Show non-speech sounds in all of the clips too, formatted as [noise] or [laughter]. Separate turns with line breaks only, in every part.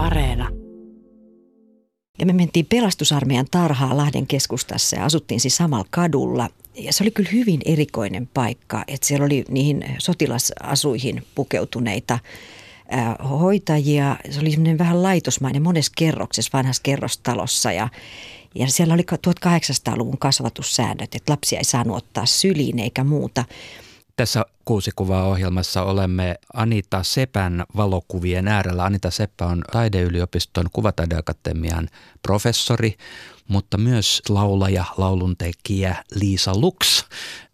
Areena. Ja me mentiin pelastusarmeijan tarhaa Lahden keskustassa ja asuttiin siis samalla kadulla. Ja se oli kyllä hyvin erikoinen paikka, että siellä oli niihin sotilasasuihin pukeutuneita hoitajia. Se oli semmoinen vähän laitosmainen monessa kerroksessa vanhassa kerrostalossa ja ja siellä oli 1800-luvun kasvatussäännöt, että lapsia ei saanut ottaa syliin eikä muuta.
Tässä kuusi kuvaa ohjelmassa olemme Anita Sepän valokuvien äärellä. Anita Seppä on Taideyliopiston kuvataideakatemian professori, mutta myös laulaja, lauluntekijä Liisa Lux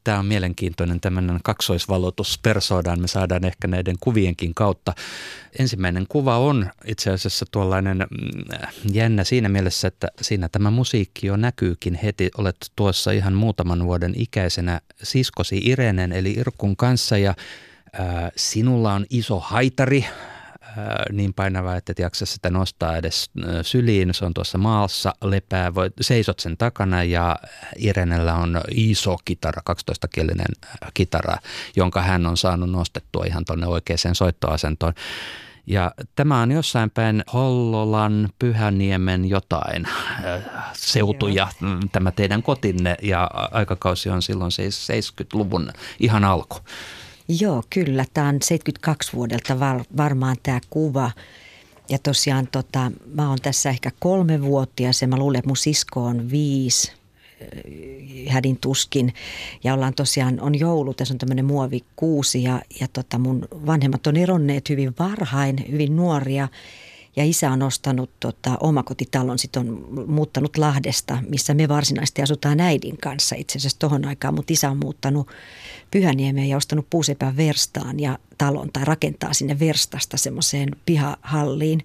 tämä on mielenkiintoinen tämmöinen kaksoisvalotus persoodaan. Me saadaan ehkä näiden kuvienkin kautta. Ensimmäinen kuva on itse asiassa tuollainen mm, jännä siinä mielessä, että siinä tämä musiikki jo näkyykin heti. Olet tuossa ihan muutaman vuoden ikäisenä siskosi Irenen eli Irkun kanssa ja sinulla on iso haitari, niin painava, että et jaksa sitä nostaa edes syliin. Se on tuossa maassa, lepää, voit, seisot sen takana ja Irenellä on iso kitara, 12-kielinen kitara, jonka hän on saanut nostettua ihan tuonne oikeaan soittoasentoon. Ja tämä on jossain päin Hollolan, Pyhäniemen jotain seutuja, Joo. tämä teidän kotinne ja aikakausi on silloin siis 70-luvun ihan alku.
Joo, kyllä. Tämä on 72 vuodelta var, varmaan tämä kuva. Ja tosiaan tota, mä oon tässä ehkä kolme vuotta ja mä luulen, että mun sisko on viisi äh, hädin tuskin. Ja ollaan tosiaan, on joulu, tässä on tämmöinen muovikuusi ja, ja tota mun vanhemmat on eronneet hyvin varhain, hyvin nuoria. Ja isä on ostanut tota, omakotitalon, sitten on muuttanut Lahdesta, missä me varsinaisesti asutaan äidin kanssa itse asiassa tohon aikaan. Mutta isä on muuttanut Pyhäniemeen ja ostanut puusepän verstaan ja talon tai rakentaa sinne verstasta semmoiseen pihahalliin.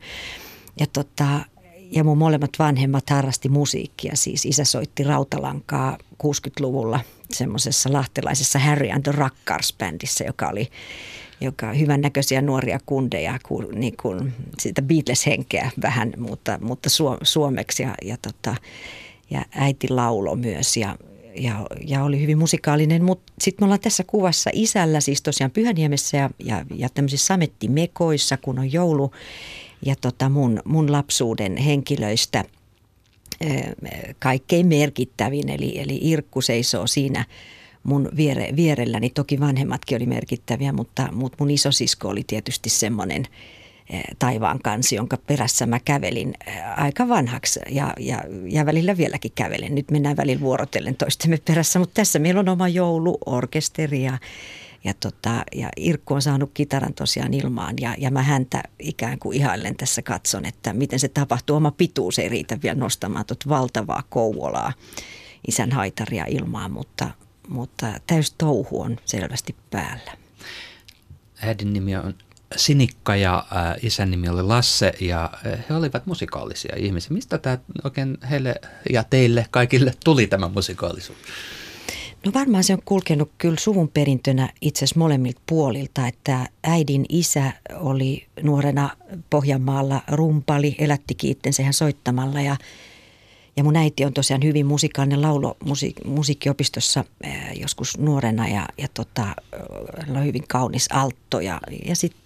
Ja tota, ja mun molemmat vanhemmat harrasti musiikkia, siis isä soitti rautalankaa 60-luvulla semmoisessa lahtelaisessa Harry and the Rackars-bändissä, joka oli joka hyvän näköisiä nuoria kundeja, niin kuin sitä Beatles-henkeä vähän, mutta, mutta suomeksi. Ja, ja, tota, ja äiti laulo myös ja, ja, ja oli hyvin musikaalinen, mutta sitten me ollaan tässä kuvassa isällä siis tosiaan Pyhäniemessä ja, ja, ja tämmöisissä samettimekoissa, kun on joulu. Ja tota mun, mun lapsuuden henkilöistä kaikkein merkittävin, eli, eli Irkku seisoo siinä – mun viere, vierelläni. Toki vanhemmatkin oli merkittäviä, mutta, mutta mun isosisko oli tietysti semmoinen eh, taivaan kansi, jonka perässä mä kävelin eh, aika vanhaksi ja, ja, ja välillä vieläkin kävelen. Nyt mennään välillä vuorotellen toistemme perässä, mutta tässä meillä on oma jouluorkesteri ja, ja, tota, ja Irkku on saanut kitaran tosiaan ilmaan ja, ja mä häntä ikään kuin ihailen tässä katson, että miten se tapahtuu. Oma pituus ei riitä vielä nostamaan tuota valtavaa kouvolaa isän haitaria ilmaan, mutta, mutta täys touhu on selvästi päällä.
Äidin nimi on Sinikka ja äh, isän nimi oli Lasse ja äh, he olivat musikaalisia ihmisiä. Mistä tämä oikein heille ja teille kaikille tuli tämä musikaalisuus?
No varmaan se on kulkenut kyllä suvun perintönä itse asiassa molemmilta puolilta, että äidin isä oli nuorena Pohjanmaalla rumpali, elätti kiittensä soittamalla ja ja mun äiti on tosiaan hyvin musikaalinen laulo musiik- musiikkiopistossa joskus nuorena ja, ja tota, on hyvin kaunis altto. Ja, ja sitten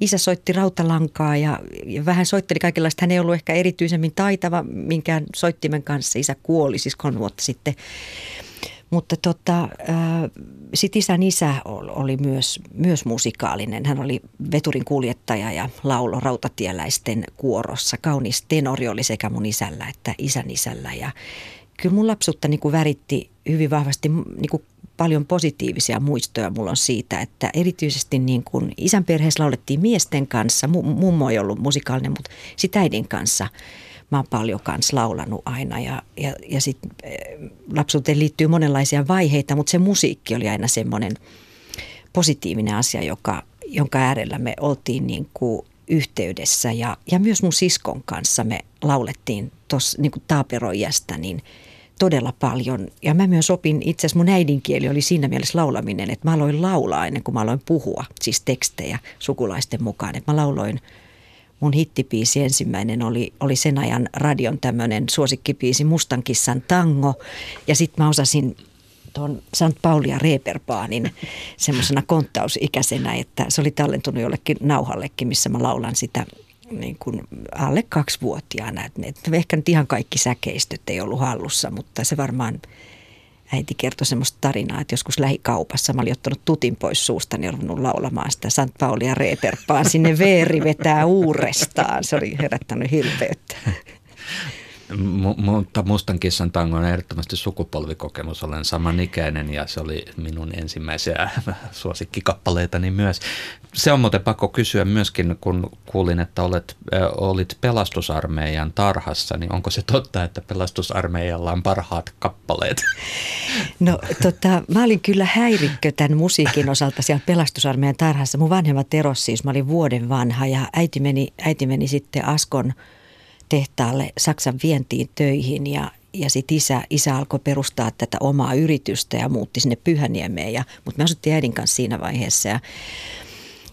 isä soitti rautalankaa ja, ja vähän soitteli kaikenlaista. Hän ei ollut ehkä erityisemmin taitava minkään soittimen kanssa. Isä kuoli siis kolme vuotta sitten. Mutta tota, sitten isän isä oli myös, myös musikaalinen. Hän oli veturin kuljettaja ja laulo rautatieläisten kuorossa. Kaunis tenori oli sekä mun isällä että isän isällä. Ja kyllä mun lapsuutta niin kuin väritti hyvin vahvasti niin kuin paljon positiivisia muistoja mulla on siitä, että erityisesti niin kuin isän perheessä laulettiin miesten kanssa. Mummo ei ollut musikaalinen, mutta sitä äidin kanssa – mä oon paljon kanssa laulanut aina ja, ja, ja sitten eh, lapsuuteen liittyy monenlaisia vaiheita, mutta se musiikki oli aina semmoinen positiivinen asia, joka, jonka äärellä me oltiin niin kuin yhteydessä ja, ja myös mun siskon kanssa me laulettiin tuossa niin taaperoijästä niin todella paljon. Ja mä myös opin, itse asiassa mun äidinkieli oli siinä mielessä laulaminen, että mä aloin laulaa ennen kuin mä aloin puhua, siis tekstejä sukulaisten mukaan. Että mä lauloin mun hittipiisi ensimmäinen oli, oli sen ajan radion tämmöinen suosikkipiisi Mustan kissan tango. Ja sitten mä osasin tuon St. Paulia Reeperbaanin semmoisena konttausikäisenä, että se oli tallentunut jollekin nauhallekin, missä mä laulan sitä niin kuin alle kaksivuotiaana. Et ehkä nyt ihan kaikki säkeistöt ei ollut hallussa, mutta se varmaan äiti kertoi semmoista tarinaa, että joskus lähikaupassa mä olin ottanut tutin pois suusta ja ruvennut laulamaan sitä Sant Paulia Reeperpaan sinne veeri vetää uudestaan. Se oli herättänyt hilpeyttä. [laughs]
mutta Mustan kissan tango on ehdottomasti sukupolvikokemus. Olen samanikäinen ja se oli minun ensimmäisiä [laughs] suosikkikappaleitani myös. Se on muuten pakko kysyä myöskin, kun kuulin, että olet, olit pelastusarmeijan tarhassa, niin onko se totta, että pelastusarmeijalla on parhaat kappaleet? [laughs]
No tota, mä olin kyllä häirikkö tämän musiikin osalta siellä pelastusarmeijan tarhassa. Mun vanhemmat eros siis, mä olin vuoden vanha ja äiti meni, äiti meni sitten Askon – tehtaalle Saksan vientiin töihin ja, ja sitten isä, isä alkoi perustaa tätä omaa yritystä ja muutti sinne Pyhäniemeen. Ja, mutta me asuttiin äidin kanssa siinä vaiheessa ja,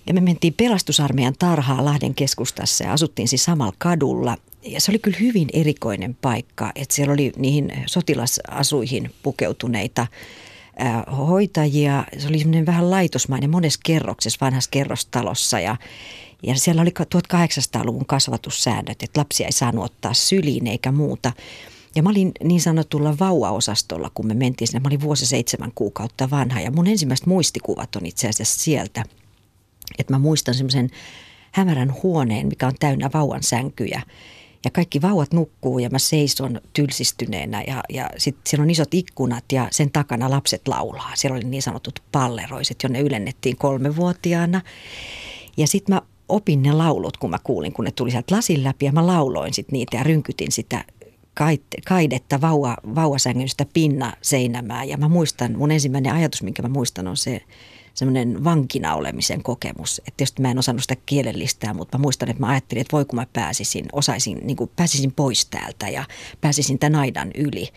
ja me mentiin pelastusarmeijan tarhaa Lahden keskustassa ja asuttiin siis samalla kadulla. Ja se oli kyllä hyvin erikoinen paikka, että siellä oli niihin sotilasasuihin pukeutuneita hoitajia. Se oli semmoinen vähän laitosmainen monessa kerroksessa vanhassa kerrostalossa ja ja siellä oli 1800-luvun kasvatussäännöt, että lapsia ei saanut ottaa syliin eikä muuta. Ja mä olin niin sanotulla vauvaosastolla, kun me mentiin sinne. Mä olin vuosi seitsemän kuukautta vanha ja mun ensimmäiset muistikuvat on itse asiassa sieltä. Että mä muistan semmoisen hämärän huoneen, mikä on täynnä vauvan sänkyjä. Ja kaikki vauvat nukkuu ja mä seison tylsistyneenä ja, ja sitten siellä on isot ikkunat ja sen takana lapset laulaa. Siellä oli niin sanotut palleroiset, jonne ylennettiin kolmevuotiaana. Ja sitten mä opin ne laulut, kun mä kuulin, kun ne tuli sieltä lasin läpi ja mä lauloin sit niitä ja rynkytin sitä kaidetta vauva, vauvasängystä pinna seinämää. Ja mä muistan, mun ensimmäinen ajatus, minkä mä muistan, on se semmoinen vankina olemisen kokemus. Että tietysti mä en osannut sitä kielellistää, mutta mä muistan, että mä ajattelin, että voi kun mä pääsisin, osaisin, niin kuin pääsisin pois täältä ja pääsisin tämän aidan yli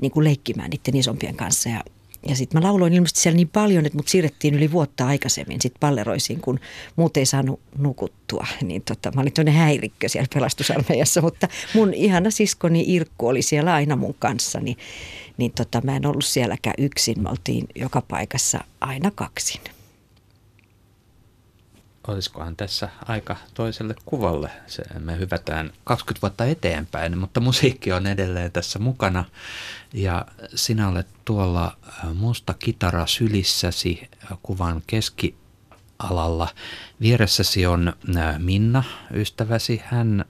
niin kuin leikkimään niiden isompien kanssa. Ja ja sitten mä lauloin ilmeisesti siellä niin paljon, että mut siirrettiin yli vuotta aikaisemmin sitten palleroisiin, kun muut ei saanut nukuttua. Niin tota, mä olin toinen häirikkö siellä pelastusarmeijassa, mutta mun ihana siskoni Irkku oli siellä aina mun kanssa, niin, niin tota, mä en ollut sielläkään yksin. Me oltiin joka paikassa aina kaksin
olisikohan tässä aika toiselle kuvalle. Se, me hyvätään 20 vuotta eteenpäin, mutta musiikki on edelleen tässä mukana. Ja sinä olet tuolla äh, musta kitara sylissäsi äh, kuvan keskialalla. Vieressäsi on äh, Minna, ystäväsi. Hän,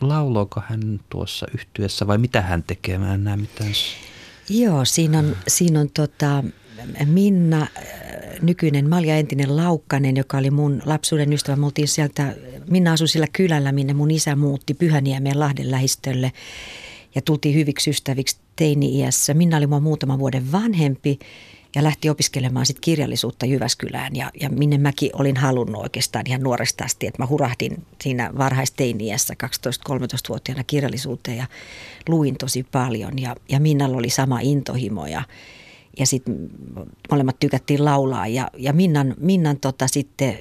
lauloiko hän tuossa yhtyessä vai mitä hän tekee? Mä en näe mitään.
Joo, siinä on, siinä on tota, Minna, nykyinen Malja entinen Laukkanen, joka oli mun lapsuuden ystävä. Me sieltä, Minna asui sillä kylällä, minne mun isä muutti Pyhäniemeen Lahden lähistölle ja tultiin hyviksi ystäviksi teini-iässä. Minna oli mua muutaman vuoden vanhempi ja lähti opiskelemaan sit kirjallisuutta Jyväskylään. Ja, ja minne mäkin olin halunnut oikeastaan ihan nuoresta asti, että mä hurahdin siinä varhaisteiniässä 12-13-vuotiaana kirjallisuuteen ja luin tosi paljon. Ja, ja Minnalla oli sama intohimo ja, ja sitten molemmat tykättiin laulaa. Ja, ja Minnan, Minnan tota sitten,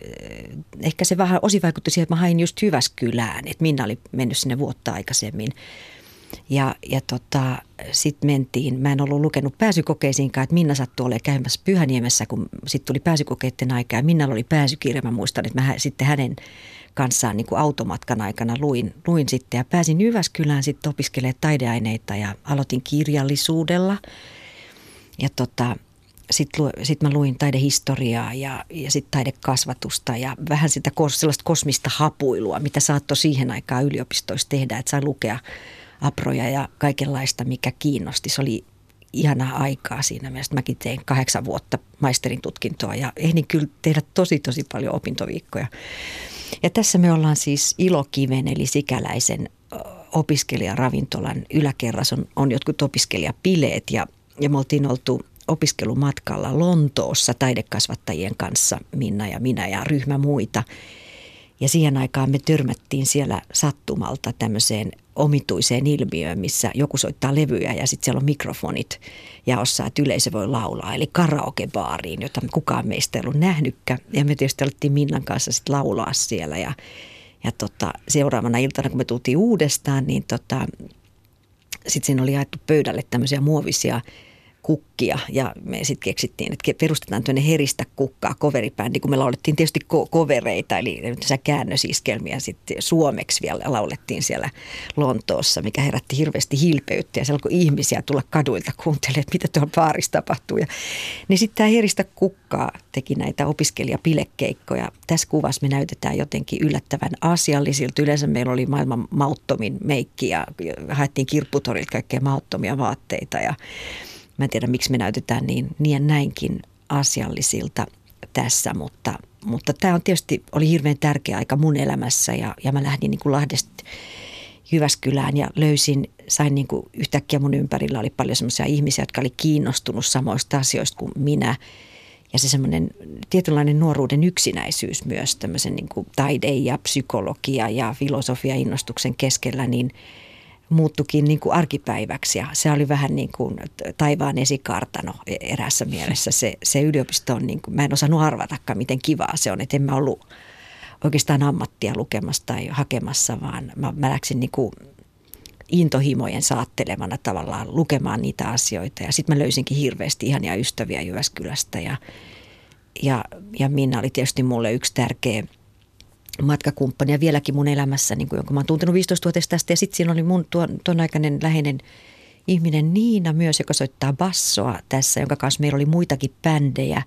ehkä se vähän osi vaikutti siihen, että mä hain just Jyväskylään, että Minna oli mennyt sinne vuotta aikaisemmin ja, ja tota, sitten mentiin, mä en ollut lukenut pääsykokeisiinkaan, että Minna sattui olemaan käymässä Pyhäniemessä, kun sitten tuli pääsykokeiden aika ja Minnalla oli pääsykirja. Mä muistan, että mä sitten hänen kanssaan niin kuin automatkan aikana luin, luin sitten ja pääsin Jyväskylään sitten opiskelemaan taideaineita ja aloitin kirjallisuudella. Ja tota, sitten sit mä luin taidehistoriaa ja, ja sitten taidekasvatusta ja vähän sitä sellaista kosmista hapuilua, mitä saattoi siihen aikaan yliopistoissa tehdä, että sai lukea – aproja ja kaikenlaista, mikä kiinnosti. Se oli ihanaa aikaa siinä mielessä. Mäkin tein kahdeksan vuotta maisterin tutkintoa ja ehdin kyllä tehdä tosi tosi paljon opintoviikkoja. Ja tässä me ollaan siis Ilokiven eli Sikäläisen opiskelijaravintolan yläkerras on, on jotkut opiskelijapileet ja, ja me oltiin oltu opiskelumatkalla Lontoossa taidekasvattajien kanssa, Minna ja minä ja ryhmä muita. Ja siihen aikaan me törmättiin siellä sattumalta tämmöiseen omituiseen ilmiöön, missä joku soittaa levyjä ja sitten siellä on mikrofonit jaossa, että yleisö voi laulaa. Eli karaokebaariin, jota kukaan meistä ei ollut nähnytkään. Ja me tietysti alettiin Minnan kanssa sitten laulaa siellä ja, ja tota, seuraavana iltana, kun me tultiin uudestaan, niin tota, sitten siinä oli jaettu pöydälle tämmöisiä muovisia kukkia ja me sitten keksittiin, että perustetaan tuonne heristä kukkaa coveribändi, kun me laulettiin tietysti ko- kovereita, eli käännösiskelmiä sitten suomeksi vielä laulettiin siellä Lontoossa, mikä herätti hirveästi hilpeyttä ja siellä kun ihmisiä tulla kaduilta kuuntelemaan, että mitä tuolla baarissa tapahtuu. Ja, niin sitten tämä heristä kukkaa teki näitä opiskelijapilekkeikkoja. Tässä kuvassa me näytetään jotenkin yllättävän asiallisilta. Yleensä meillä oli maailman mauttomin meikki ja haettiin kirpputorilta kaikkea mauttomia vaatteita ja Mä en tiedä, miksi me näytetään niin, niin näinkin asiallisilta tässä, mutta, mutta tämä on tietysti, oli hirveän tärkeä aika mun elämässä ja, ja mä lähdin niin kuin Lahdesta Jyväskylään ja löysin, sain niin kuin yhtäkkiä mun ympärillä oli paljon semmoisia ihmisiä, jotka oli kiinnostunut samoista asioista kuin minä. Ja se semmoinen tietynlainen nuoruuden yksinäisyys myös tämmöisen niin kuin taide ja psykologia ja filosofia innostuksen keskellä, niin – muuttukin niin kuin arkipäiväksi ja se oli vähän niin kuin taivaan esikartano erässä mielessä. Se, se yliopisto on, niin kuin, mä en osannut arvatakaan miten kivaa se on, että en mä ollut oikeastaan ammattia lukemassa tai hakemassa, vaan mä, mä läksin niin kuin intohimojen saattelevana tavallaan lukemaan niitä asioita. Ja sitten mä löysinkin hirveästi ihania ystäviä Jyväskylästä ja, ja, ja Minna oli tietysti mulle yksi tärkeä – matkakumppani ja vieläkin mun elämässä, niin kuin, jonka mä oon tuntenut 15 tästä. Ja sitten siinä oli mun tuon, tuon aikainen läheinen ihminen Niina myös, joka soittaa bassoa tässä, jonka kanssa meillä oli muitakin bändejä.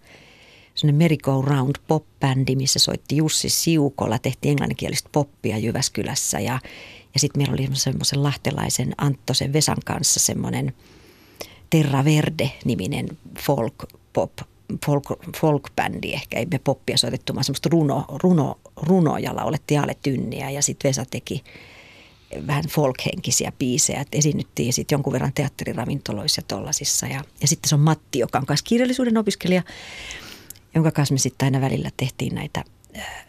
Sellainen Merry Go Round pop-bändi, missä soitti Jussi Siukolla, tehtiin englanninkielistä poppia Jyväskylässä. Ja, ja sitten meillä oli semmoisen lahtelaisen Anttosen Vesan kanssa semmoinen Terra Verde-niminen folk pop folk, folk-bändi ehkä, ei me poppia soitettu, vaan semmoista runo, runo, runoja laulettiin Aale Tynniä ja sitten Vesa teki vähän folk-henkisiä biisejä, että esiinnyttiin sitten jonkun verran teatteriravintoloissa ja tollasissa. Ja, ja sitten se on Matti, joka on myös kirjallisuuden opiskelija, jonka kanssa me sitten aina välillä tehtiin näitä äh,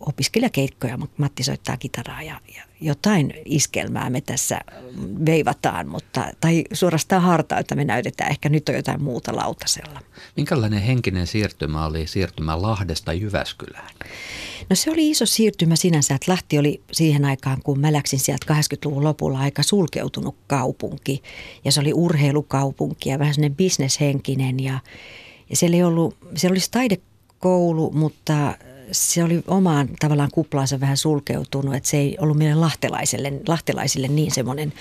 opiskelijakeikkoja, mutta Matti soittaa kitaraa ja, ja jotain iskelmää me tässä veivataan, mutta, tai suorastaan hartautta me näytetään. Ehkä nyt on jotain muuta lautasella.
Minkälainen henkinen siirtymä oli siirtymä Lahdesta Jyväskylään?
No se oli iso siirtymä sinänsä, että Lahti oli siihen aikaan, kun mä läksin sieltä 80-luvun lopulla aika sulkeutunut kaupunki. Ja se oli urheilukaupunki ja vähän sellainen bisneshenkinen ja, ja siellä, ei ollut, siellä olisi taidekoulu, mutta se oli omaan tavallaan kuplaansa vähän sulkeutunut, että se ei ollut meille lahtelaisille, lahtelaisille niin semmoinen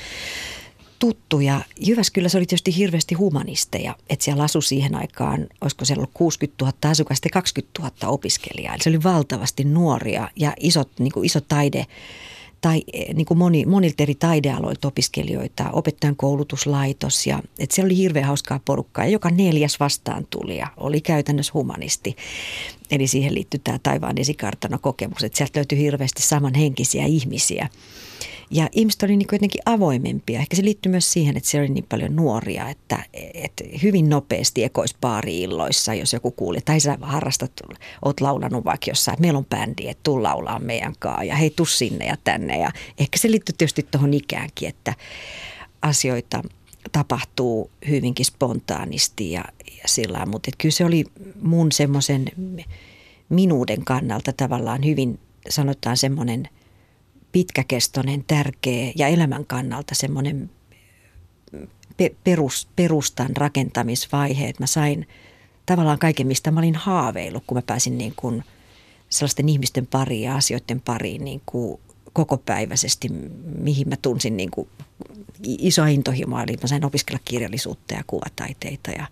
tuttu. Ja Jyväskylässä oli tietysti hirveästi humanisteja, että siellä asui siihen aikaan, olisiko siellä ollut 60 000 asukasta ja 20 000 opiskelijaa. Eli se oli valtavasti nuoria ja isot, niin kuin iso taide tai eh, niin kuin moni, monilta eri taidealoilta opiskelijoita, opettajan koulutuslaitos. Ja, että siellä oli hirveän hauskaa porukkaa ja joka neljäs vastaan tuli ja oli käytännössä humanisti. Eli siihen liittyy tämä taivaan esikartano kokemus, että sieltä löytyi hirveästi samanhenkisiä ihmisiä. Ja ihmiset oli niin jotenkin avoimempia. Ehkä se liittyy myös siihen, että siellä oli niin paljon nuoria, että, että hyvin nopeasti ekoispaari-illoissa, jos joku kuuli, tai sä harrastat, oot laulanut vaikka jossain, että meillä on bändi, että tuu laulaa meidän kanssa ja hei, tuu sinne ja tänne. Ja ehkä se liittyy tietysti tuohon ikäänkin, että asioita tapahtuu hyvinkin spontaanisti ja, ja sillä mutta kyllä se oli mun semmoisen minuuden kannalta tavallaan hyvin, sanotaan semmoinen – pitkäkestoinen, tärkeä ja elämän kannalta semmoinen perus, perustan rakentamisvaihe, että mä sain tavallaan kaiken, mistä mä olin haaveillut, kun mä pääsin niin kuin sellaisten ihmisten pariin ja asioiden pariin niin kuin kokopäiväisesti, mihin mä tunsin niin kuin iso intohimoa, eli mä sain opiskella kirjallisuutta ja kuvataiteita ja,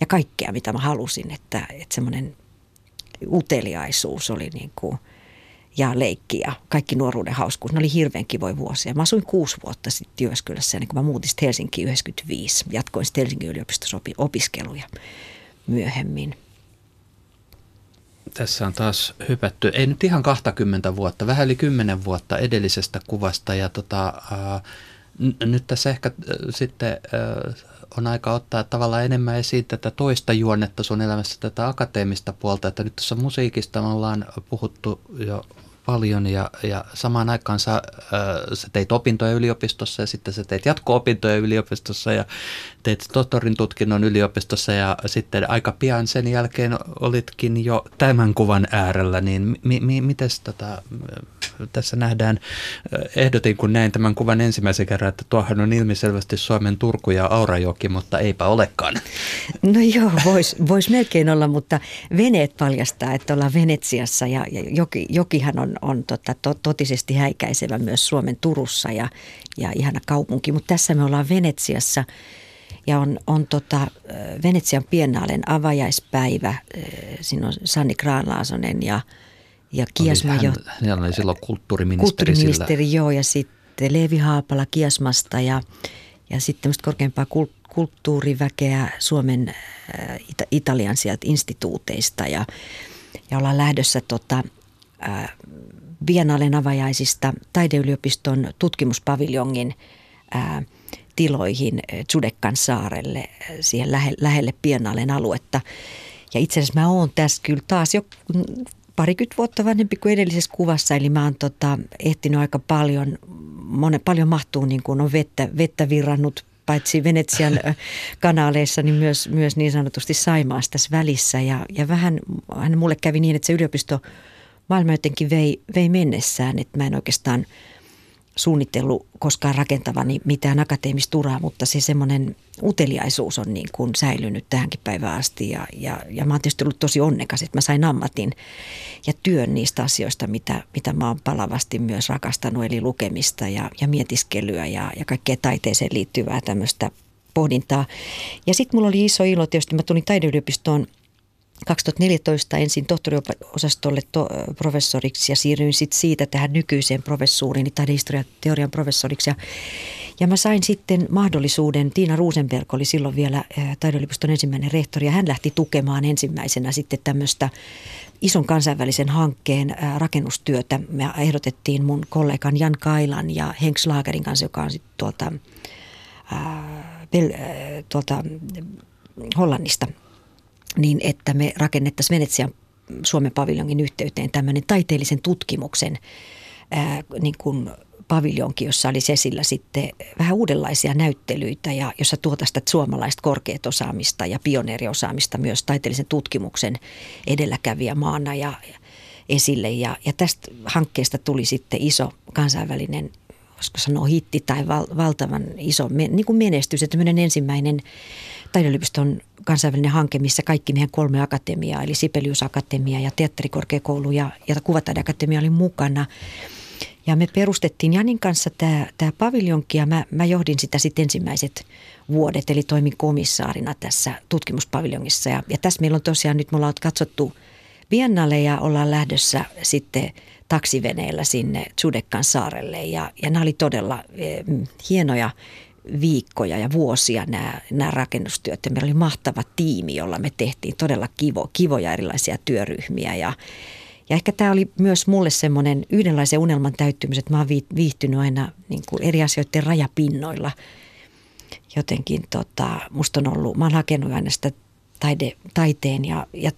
ja kaikkea, mitä mä halusin, että, että semmoinen uteliaisuus oli niin kuin – ja leikki ja kaikki nuoruuden hauskuus. Ne oli hirveän kivoja vuosia. Mä asuin kuusi vuotta sitten Jyväskylässä ennen kuin mä muutin Helsinkiin 95. Jatkoin sitten Helsingin yliopistossa opiskeluja myöhemmin.
Tässä on taas hypätty, ei nyt ihan 20 vuotta, vähän yli 10 vuotta edellisestä kuvasta ja tota, äh, n- nyt tässä ehkä äh, sitten äh, on aika ottaa tavallaan enemmän esiin tätä toista juonnetta sun elämässä, tätä akateemista puolta, että nyt tässä musiikista me ollaan puhuttu jo paljon ja, ja samaan aikaan sä, ää, sä teit opintoja yliopistossa ja sitten sä teit jatko-opintoja yliopistossa ja teit tohtorin tutkinnon yliopistossa ja sitten aika pian sen jälkeen olitkin jo tämän kuvan äärellä, niin mi, mi, miten tota, tässä nähdään, ehdotin kun näin tämän kuvan ensimmäisen kerran, että tuohan on ilmiselvästi Suomen Turku ja Aurajoki, mutta eipä olekaan.
No joo, voisi vois melkein olla, mutta veneet paljastaa, että ollaan Venetsiassa ja, ja joki, jokihan on, on tota, to, totisesti häikäisevä myös Suomen Turussa ja, ja ihana kaupunki, mutta tässä me ollaan Venetsiassa ja on, on tota, Venetsian Piennaalen avajaispäivä. Siinä on Sanni Kraanlaasonen ja, ja Kiasma
oli, hän, hän oli silloin kulttuuriministeri.
Kulttuuriministeri, sillä. joo, ja sitten Leevi Haapala Kiasmasta ja, ja sitten tämmöistä korkeampaa kulttuuriväkeä Suomen, äh, Italian sieltä instituuteista ja, ja ollaan lähdössä tota, Biennalen avajaisista taideyliopiston tutkimuspaviljongin äh, tiloihin Tsudekkan saarelle, äh, siihen lähe, lähelle Biennalen aluetta. Ja itse asiassa mä oon tässä kyllä taas jo parikymmentä vuotta vanhempi kuin edellisessä kuvassa, eli mä oon tota, ehtinyt aika paljon, monen, paljon mahtuu niin kuin on vettä, vettä virrannut paitsi Venetsian [laughs] kanaaleissa, niin myös, myös niin sanotusti Saimaassa tässä välissä. Ja, ja vähän, hän mulle kävi niin, että se yliopisto maailma jotenkin vei, vei mennessään, että mä en oikeastaan – suunnitellut koskaan rakentavani mitään akateemista uraa, mutta se semmoinen uteliaisuus on niin kuin säilynyt tähänkin päivään asti. Ja, ja, ja mä oon tietysti ollut tosi onnekas, että mä sain ammatin ja työn niistä asioista, mitä, mitä mä oon palavasti myös rakastanut, eli lukemista ja, ja mietiskelyä ja, ja kaikkea taiteeseen liittyvää tämmöistä pohdintaa. Ja sitten mulla oli iso ilo, tietysti mä tulin taideyliopistoon – 2014 ensin tohtoriosastolle to, professoriksi ja siirryin sitten siitä tähän nykyiseen professuuriin, niin taidehistorian professoriksi. Ja, ja mä sain sitten mahdollisuuden, Tiina Ruusenberg oli silloin vielä taideyliopiston ensimmäinen rehtori ja hän lähti tukemaan ensimmäisenä sitten tämmöistä ison kansainvälisen hankkeen rakennustyötä. Me ehdotettiin mun kollegan Jan Kailan ja Henk Slagerin kanssa, joka on sitten tuolta, ää, tuolta Hollannista – niin että me rakennettaisiin Venetsian Suomen paviljongin yhteyteen tämmöinen taiteellisen tutkimuksen ää, niin kuin paviljonki, jossa oli esillä sitten vähän uudenlaisia näyttelyitä ja jossa tuotaisiin suomalaista korkeat osaamista ja pioneeriosaamista myös taiteellisen tutkimuksen edelläkävijä maana ja esille. Ja, ja tästä hankkeesta tuli sitten iso kansainvälinen voisiko sanoa hitti tai val, valtavan iso niin kuin menestys. Että ensimmäinen taideyliopiston kansainvälinen hanke, missä kaikki meidän kolme akatemiaa, eli Sibelius Akatemia ja Teatterikorkeakoulu ja, ja Kuvataideakatemia oli mukana. Ja me perustettiin Janin kanssa tämä, tämä paviljonki ja mä, mä johdin sitä sitten ensimmäiset vuodet, eli toimin komissaarina tässä tutkimuspaviljongissa. Ja, ja tässä meillä on tosiaan nyt, me ollaan katsottu Biennalle ja ollaan lähdössä sitten taksiveneellä sinne Tsudekkan saarelle. Ja, ja nämä oli todella eh, hienoja viikkoja ja vuosia nämä, nämä rakennustyöt. Ja meillä oli mahtava tiimi, jolla me tehtiin todella kivo, kivoja erilaisia työryhmiä ja ja ehkä tämä oli myös mulle semmoinen yhdenlaisen unelman täyttymys, että mä oon viihtynyt aina niin kuin eri asioiden rajapinnoilla. Jotenkin tota, musta on ollut, mä oon hakenut aina sitä taide, taiteen ja, ja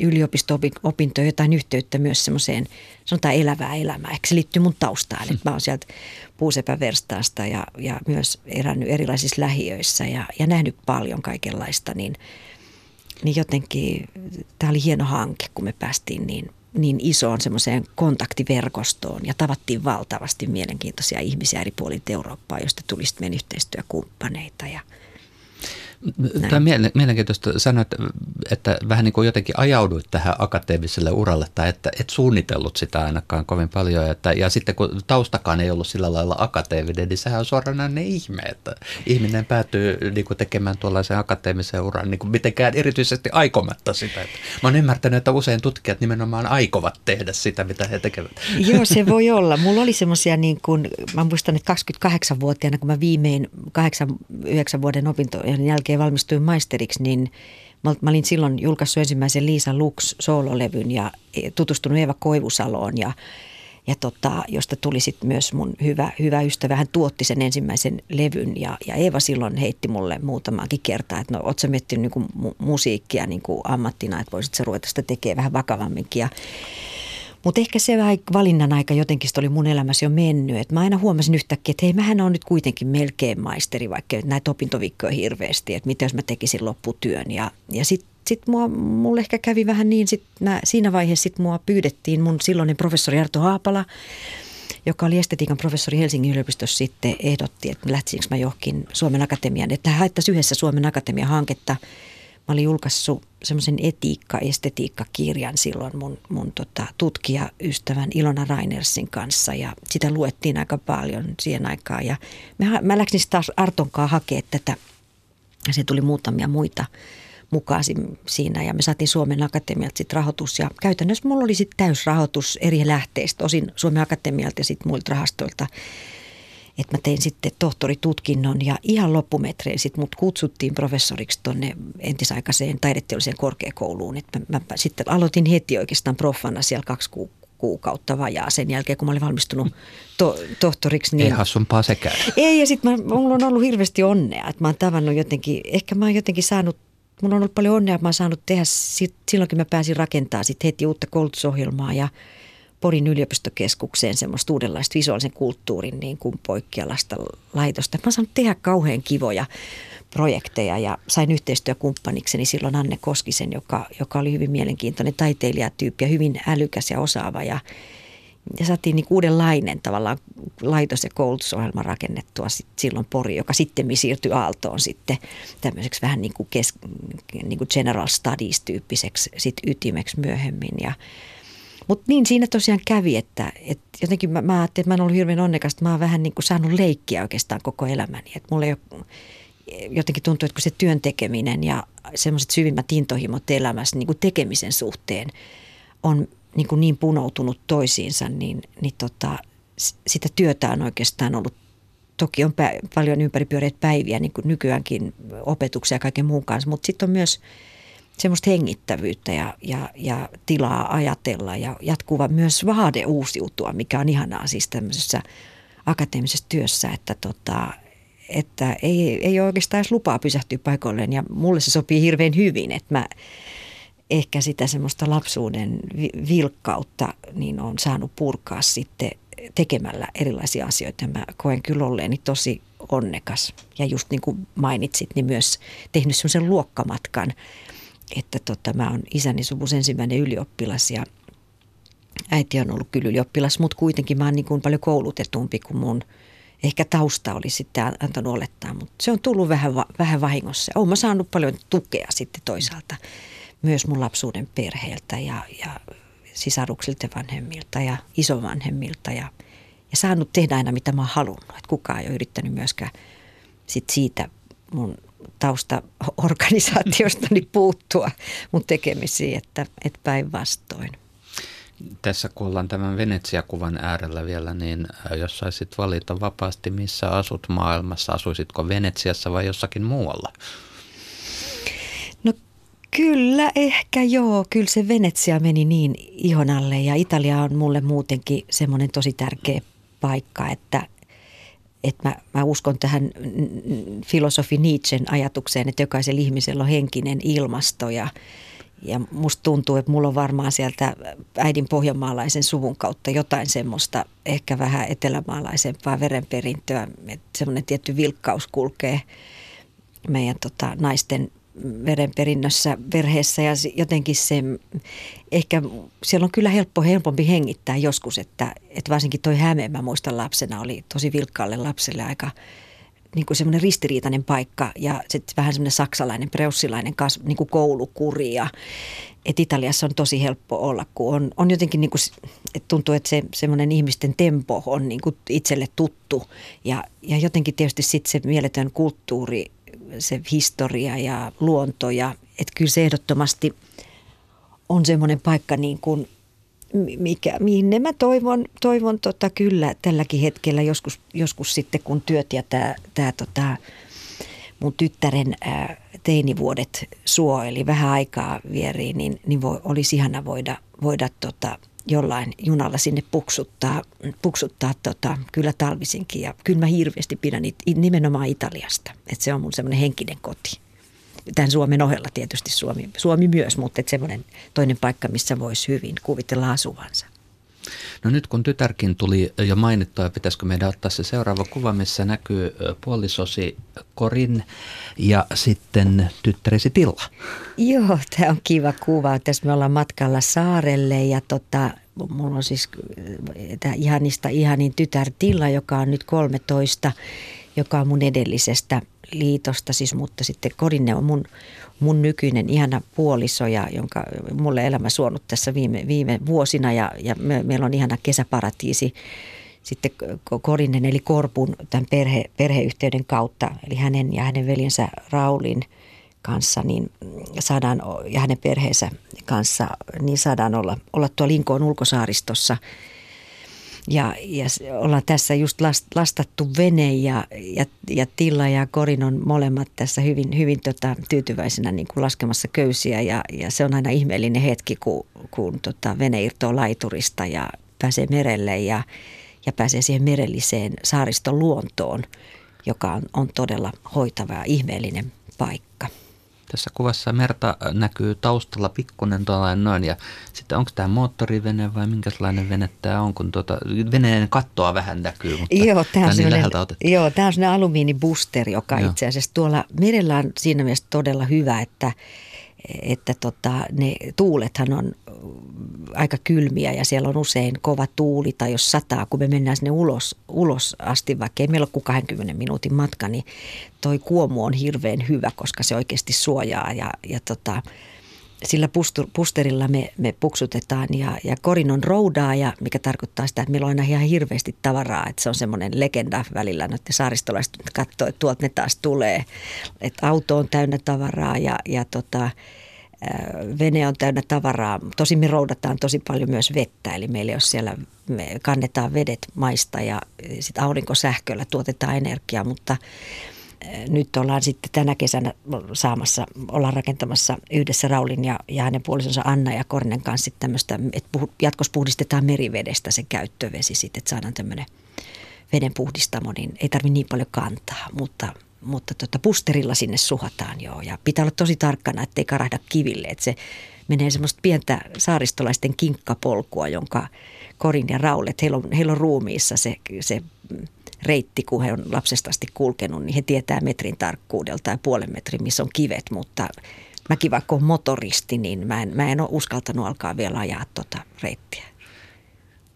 yliopisto-opintoja jotain yhteyttä myös semmoiseen, sanotaan elävää elämää. Ehkä se liittyy mun taustaan, että mä oon sieltä puusepäverstaasta ja, ja myös erännyt erilaisissa lähiöissä ja, ja nähnyt paljon kaikenlaista, niin, niin jotenkin tämä oli hieno hanke, kun me päästiin niin, niin isoon semmoiseen kontaktiverkostoon ja tavattiin valtavasti mielenkiintoisia ihmisiä eri puolilta Eurooppaa, joista tuli meidän yhteistyökumppaneita ja –
Tämä on mielenkiintoista sanoa, että, että vähän niin kuin jotenkin ajauduit tähän akateemiselle uralle tai että et suunnitellut sitä ainakaan kovin paljon. Että, ja sitten kun taustakaan ei ollut sillä lailla akateeminen, niin sehän on suoranainen ihme, että ihminen päätyy niin kuin tekemään tuollaisen akateemisen uran niin kuin mitenkään erityisesti aikomatta sitä. Että mä oon ymmärtänyt, että usein tutkijat nimenomaan aikovat tehdä sitä, mitä he tekevät.
Joo, se voi [laughs] olla. Mulla oli semmoisia, niin kuin, mä muistan, että 28-vuotiaana, kun mä viimein 8-9 vuoden opintojen jälkeen jälkeen valmistuin maisteriksi, niin mä olin silloin julkaissut ensimmäisen Liisa Lux soololevyn ja e, tutustunut Eeva Koivusaloon ja ja tota, josta tuli sitten myös mun hyvä, hyvä ystävä. Hän tuotti sen ensimmäisen levyn ja, ja Eeva silloin heitti mulle muutamaankin kertaa, että no oot sä miettinyt niin mu- musiikkia niin ammattina, että voisit sä ruveta sitä tekemään vähän vakavamminkin. Ja Mutta ehkä se valinnan aika jotenkin oli mun elämässä jo mennyt. Et mä aina huomasin yhtäkkiä, että hei, mähän on nyt kuitenkin melkein maisteri, vaikka näitä opintoviikkoja hirveästi. Että mitä jos mä tekisin lopputyön. Ja, ja sitten sit mulle ehkä kävi vähän niin, sit mä, siinä vaiheessa sit mua pyydettiin mun silloinen professori Arto Haapala, joka oli estetiikan professori Helsingin yliopistossa sitten ehdotti, että lähtisinkö mä johonkin Suomen Akatemian, että haettaisiin yhdessä Suomen Akatemian hanketta – Mä olin julkaissut semmoisen etiikka-estetiikka-kirjan silloin mun, mun tota, tutkijaystävän Ilona Rainersin kanssa ja sitä luettiin aika paljon siihen aikaan. Ja mä, mä läksin taas Artonkaan hakemaan tätä ja se tuli muutamia muita mukaan siinä ja me saatiin Suomen Akatemialta sitten rahoitus ja käytännössä mulla oli sitten täysrahoitus eri lähteistä, osin Suomen Akatemialta ja sitten muilta rahastoilta että mä tein sitten tohtoritutkinnon ja ihan loppumetrein sitten mut kutsuttiin professoriksi tuonne entisaikaiseen taideteolliseen korkeakouluun. Että mä, mä sitten aloitin heti oikeastaan proffana siellä kaksi kuukautta vajaa sen jälkeen, kun mä olin valmistunut to, tohtoriksi.
Niin... Ei hassumpaa sekään.
Ei, ja sitten mulla on ollut hirveästi onnea, että mä oon tavannut jotenkin, ehkä mä oon jotenkin saanut, mulla on ollut paljon onnea, että mä oon saanut tehdä, sit, silloinkin mä pääsin rakentamaan sitten heti uutta koulutusohjelmaa ja – Porin yliopistokeskukseen semmoista uudenlaista visuaalisen kulttuurin niin kuin poikkialasta laitosta. Mä oon tehdä kauhean kivoja projekteja ja sain yhteistyökumppanikseni silloin Anne Koskisen, joka, joka oli hyvin mielenkiintoinen taiteilijatyyppi ja hyvin älykäs ja osaava ja ja saatiin niin uudenlainen tavallaan laitos- ja koulutusohjelma rakennettua sit silloin Pori, joka sitten siirtyi Aaltoon sitten tämmöiseksi vähän niin kuin, kes, niin kuin general studies-tyyppiseksi sit ytimeksi myöhemmin. Ja, mutta niin siinä tosiaan kävi, että, että jotenkin mä, mä ajattelin, että mä oon ollut hirveän onnekas, että mä oon vähän niin kuin saanut leikkiä oikeastaan koko elämäni. Että mulla ei ole, jotenkin tuntuu, että kun se työn tekeminen ja semmoiset syvimmät intohimot elämässä niin kuin tekemisen suhteen on niin, kuin niin punoutunut toisiinsa, niin, niin tota, sitä työtä on oikeastaan ollut toki on pä- paljon ympäripyöreitä päiviä, niin kuin nykyäänkin opetuksia ja kaiken muun kanssa, mutta sitten on myös – semmoista hengittävyyttä ja, ja, ja tilaa ajatella ja jatkuva myös vaade uusiutua, mikä on ihanaa siis tämmöisessä akateemisessa työssä, että, tota, että ei, ei oikeastaan edes lupaa pysähtyä paikoilleen ja mulle se sopii hirveän hyvin, että mä ehkä sitä semmoista lapsuuden vilkkautta niin on saanut purkaa sitten tekemällä erilaisia asioita. Mä koen kyllä olleeni tosi onnekas ja just niin kuin mainitsit, niin myös tehnyt semmoisen luokkamatkan – että tota, mä oon isäni suvus ensimmäinen ylioppilas ja äiti on ollut kyllä ylioppilas, mutta kuitenkin mä oon niin kuin paljon koulutetumpi kuin mun ehkä tausta oli sitten antanut olettaa, mutta se on tullut vähän, vähän vahingossa. Olen mä saanut paljon tukea sitten toisaalta myös mun lapsuuden perheeltä ja, ja sisaruksilta vanhemmilta ja isovanhemmilta ja, ja saanut tehdä aina mitä mä oon halunnut. Et kukaan ei ole yrittänyt myöskään sit siitä mun taustaorganisaatiostani puuttua mun tekemisiin, että, että päinvastoin.
Tässä kun ollaan tämän Venetsia-kuvan äärellä vielä, niin äh, jos saisit valita vapaasti, missä asut maailmassa, asuisitko Venetsiassa vai jossakin muualla?
No kyllä, ehkä joo. Kyllä se Venetsia meni niin ihon alle ja Italia on mulle muutenkin semmoinen tosi tärkeä paikka, että, että mä, mä uskon tähän filosofi Nietzschen ajatukseen, että jokaisella ihmisellä on henkinen ilmasto ja, ja musta tuntuu, että mulla on varmaan sieltä äidin pohjanmaalaisen suvun kautta jotain semmoista ehkä vähän etelämaalaisempaa verenperintöä, että semmoinen tietty vilkkaus kulkee meidän tota, naisten verenperinnössä perheessä ja jotenkin se, ehkä siellä on kyllä helppo, helpompi hengittää joskus, että, että varsinkin toi Häme, mä muistan lapsena, oli tosi vilkkaalle lapselle aika niin kuin semmoinen ristiriitainen paikka ja sitten vähän semmoinen saksalainen, preussilainen kas, niin kuin koulukuri ja että Italiassa on tosi helppo olla, kun on, on jotenkin niin kuin, että tuntuu, että se semmoinen ihmisten tempo on niin kuin itselle tuttu ja, ja jotenkin tietysti sitten se mieletön kulttuuri se historia ja luonto ja että kyllä se ehdottomasti on semmoinen paikka niin kuin, mikä, minne mä toivon, toivon tota kyllä tälläkin hetkellä joskus, joskus sitten kun työt ja tämä, tämä tota, mun tyttären ää, teinivuodet suo, eli vähän aikaa vieriin, niin, niin voi, olisi ihana voida, voida tota, jollain junalla sinne puksuttaa, puksuttaa tota, kyllä talvisinkin. Ja kyllä mä hirveästi pidän it, nimenomaan Italiasta. Että se on mun semmoinen henkinen koti. Tämän Suomen ohella tietysti Suomi, Suomi myös, mutta semmoinen toinen paikka, missä voisi hyvin kuvitella asuvansa.
No nyt kun tytärkin tuli jo mainittua, pitäisikö meidän ottaa se seuraava kuva, missä näkyy puolisosi Korin ja sitten tyttäresi Tilla.
Joo, tämä on kiva kuva. Tässä me ollaan matkalla saarelle ja tota, mulla on siis tämä ihanista ihanin tytär Tilla, joka on nyt 13, joka on mun edellisestä liitosta, siis, mutta sitten Korinne on mun, mun nykyinen ihana puoliso, ja, jonka mulle elämä suonut tässä viime, viime vuosina ja, ja me, meillä on ihana kesäparatiisi sitten Korinen eli Korpun tämän perhe, perheyhteyden kautta, eli hänen ja hänen veljensä Raulin kanssa, niin saadaan, ja hänen perheensä kanssa, niin saadaan olla, olla tuolla Linkoon ulkosaaristossa – ja, ja ollaan tässä just last, lastattu vene ja, ja, ja Tilla ja Korin on molemmat tässä hyvin, hyvin tota, tyytyväisenä niin kuin laskemassa köysiä ja, ja se on aina ihmeellinen hetki, kun, kun tota, vene irtoaa laiturista ja pääsee merelle ja, ja pääsee siihen merelliseen saariston luontoon, joka on, on todella hoitava ja ihmeellinen paikka.
Tässä kuvassa merta näkyy taustalla pikkunen tuollainen noin ja sitten onko tämä moottorivene vai minkälainen vene tämä on, kun tuota, veneen kattoa vähän näkyy, mutta
joo, tämä on, niin otettu. Joo, tämä on sellainen alumiinibuster, joka joo. itse asiassa tuolla merellä on siinä mielessä todella hyvä, että että tota, ne tuulethan on aika kylmiä ja siellä on usein kova tuuli tai jos sataa, kun me mennään sinne ulos, ulos asti, vaikka ei meillä ole kuin 20 minuutin matka, niin toi kuomu on hirveän hyvä, koska se oikeasti suojaa ja, ja tota, sillä pusterilla me, me puksutetaan ja, ja korin on ja mikä tarkoittaa sitä, että meillä on aina ihan hirveästi tavaraa, että se on semmoinen legenda välillä, no, että saaristolaiset katsoo, että tuolta ne taas tulee, että auto on täynnä tavaraa ja, ja tota, vene on täynnä tavaraa. Tosin me roudataan tosi paljon myös vettä, eli meillä jos siellä me kannetaan vedet maista ja sitten aurinkosähköllä tuotetaan energiaa, mutta nyt ollaan sitten tänä kesänä saamassa, ollaan rakentamassa yhdessä Raulin ja, ja hänen puolisonsa Anna ja Kornen kanssa tämmöistä, että puh, jatkossa puhdistetaan merivedestä se käyttövesi sitten, että saadaan tämmöinen veden puhdistamo, niin ei tarvitse niin paljon kantaa, mutta, mutta tota, pusterilla sinne suhataan joo. Ja pitää olla tosi tarkkana, ettei karahda kiville, että se menee semmoista pientä saaristolaisten kinkkapolkua, jonka Korin ja Raul, että heillä on, heillä on ruumiissa se, se reitti, kun he on lapsesta asti kulkenut, niin he tietää metrin tarkkuudelta ja puolen metrin, missä on kivet, mutta mäkin vaikka olen motoristi, niin mä en, mä en ole uskaltanut alkaa vielä ajaa tuota reittiä.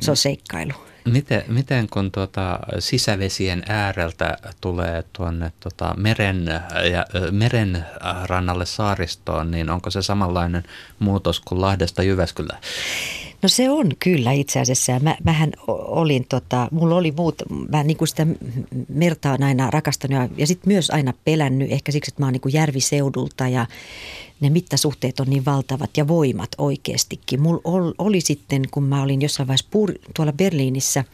Se on seikkailu.
Miten, miten kun tuota sisävesien ääreltä tulee tuonne tuota meren, ja, meren rannalle saaristoon, niin onko se samanlainen muutos kuin Lahdesta Jyväskylään?
No se on kyllä itse asiassa. Mä, mähän olin, tota, mulla oli muut, mä niin kuin sitä merta on aina rakastanut ja, ja sitten myös aina pelännyt, ehkä siksi, että mä oon niin kuin järviseudulta ja ne mittasuhteet on niin valtavat ja voimat oikeastikin. Mulla oli, sitten, kun mä olin jossain vaiheessa pur- tuolla Berliinissä,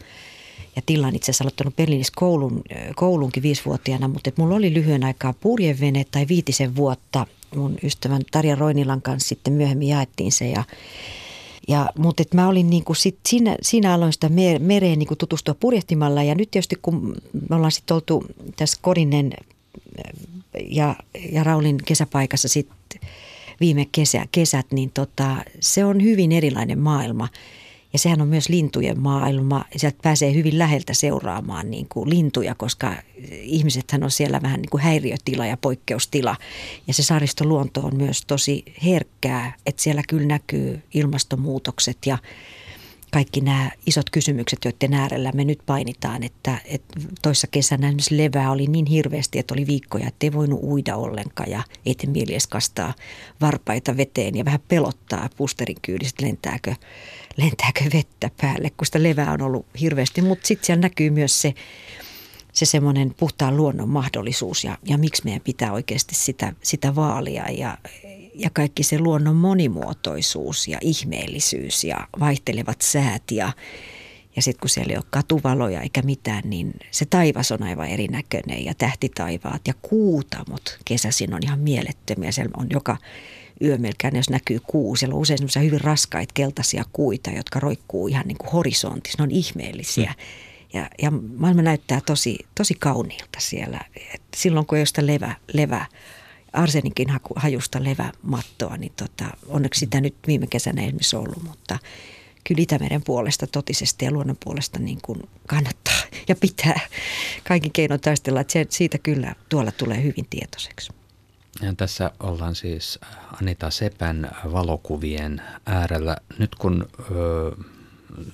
ja Tillan itse asiassa aloittanut Berliinissä koulun, koulunkin viisivuotiaana, mutta että mulla oli lyhyen aikaa purjevene tai viitisen vuotta mun ystävän Tarja Roinilan kanssa sitten myöhemmin jaettiin se ja ja, mutta et mä olin niin kuin sit siinä, siinä aloin sitä mereen niin kuin tutustua purjehtimalla. Ja nyt tietysti kun me ollaan sitten oltu tässä Korinen äh, ja, ja Raulin kesäpaikassa sitten viime kesä, kesät, niin tota, se on hyvin erilainen maailma – ja sehän on myös lintujen maailma. Sieltä pääsee hyvin läheltä seuraamaan niin kuin lintuja, koska ihmisethän on siellä vähän niin kuin häiriötila ja poikkeustila. Ja se saaristoluonto on myös tosi herkkää, että siellä kyllä näkyy ilmastonmuutokset ja kaikki nämä isot kysymykset, joiden äärellä me nyt painitaan, että, että toissa kesänä esimerkiksi levää oli niin hirveästi, että oli viikkoja, että ei voinut uida ollenkaan ja ei mieli kastaa varpaita veteen ja vähän pelottaa pusterin kyydissä, lentääkö lentääkö vettä päälle, kun sitä levää on ollut hirveästi. Mutta sitten siellä näkyy myös se, se semmoinen puhtaan luonnon mahdollisuus ja, ja miksi meidän pitää oikeasti sitä, sitä vaalia ja, ja kaikki se luonnon monimuotoisuus ja ihmeellisyys ja vaihtelevat säät ja, ja sitten kun siellä ei ole katuvaloja eikä mitään, niin se taivas on aivan erinäköinen ja tähtitaivaat ja kuutamot kesäisin on ihan mielettömiä. Siellä on joka yömelkään, jos näkyy kuu. Siellä on usein semmoisia hyvin raskaita keltaisia kuita, jotka roikkuu ihan niin kuin horisontissa. Ne on ihmeellisiä. Mm. Ja, ja maailma näyttää tosi, tosi kauniilta siellä. Et silloin kun ei ole sitä levä, levä arsenikin hajusta levämattoa, niin tota, onneksi sitä nyt viime kesänä esimerkiksi ollut, mutta kyllä Itämeren puolesta totisesti ja luonnon puolesta niin kuin kannattaa ja pitää kaikki keinoin taistella. Että se, siitä kyllä tuolla tulee hyvin tietoiseksi.
Ja tässä ollaan siis Anita Sepän valokuvien äärellä. Nyt kun ö,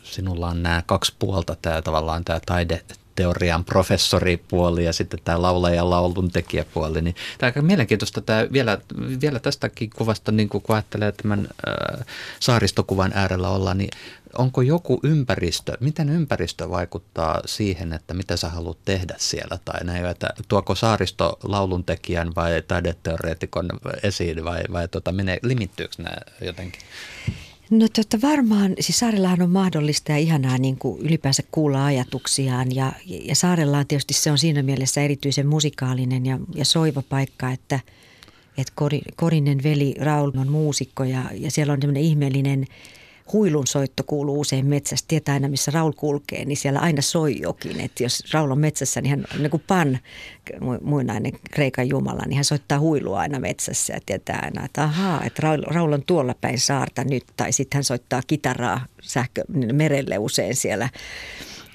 sinulla on nämä kaksi puolta, tämä tavallaan tämä taide teorian professoripuoli ja sitten tämä laulaja laulun tekijäpuoli. Niin tämä on aika mielenkiintoista tämä vielä, vielä tästäkin kuvasta, niin kun ajattelee tämän äh, saaristokuvan äärellä olla, niin onko joku ympäristö, miten ympäristö vaikuttaa siihen, että mitä sä haluat tehdä siellä tai näin, että tuoko saaristo laulun tekijän vai taideteoreetikon esiin vai, vai tota, menee, limittyykö nämä jotenkin?
No tota varmaan, siis saarellahan on mahdollista ja ihanaa niin kuin ylipäänsä kuulla ajatuksiaan ja, ja saarella on tietysti se on siinä mielessä erityisen musikaalinen ja, ja soiva paikka, että, että Korinen veli Raul on muusikko ja, ja siellä on semmoinen ihmeellinen – huilun soitto kuuluu usein metsästä. Tietää aina, missä Raul kulkee, niin siellä aina soi jokin. Että jos Raul on metsässä, niin hän on niin kuin Pan, muinainen Kreikan jumala, niin hän soittaa huilua aina metsässä ja tietää aina, että ahaa, että Raul, Raul on tuolla päin saarta nyt. Tai sitten hän soittaa kitaraa sähkö, merelle usein siellä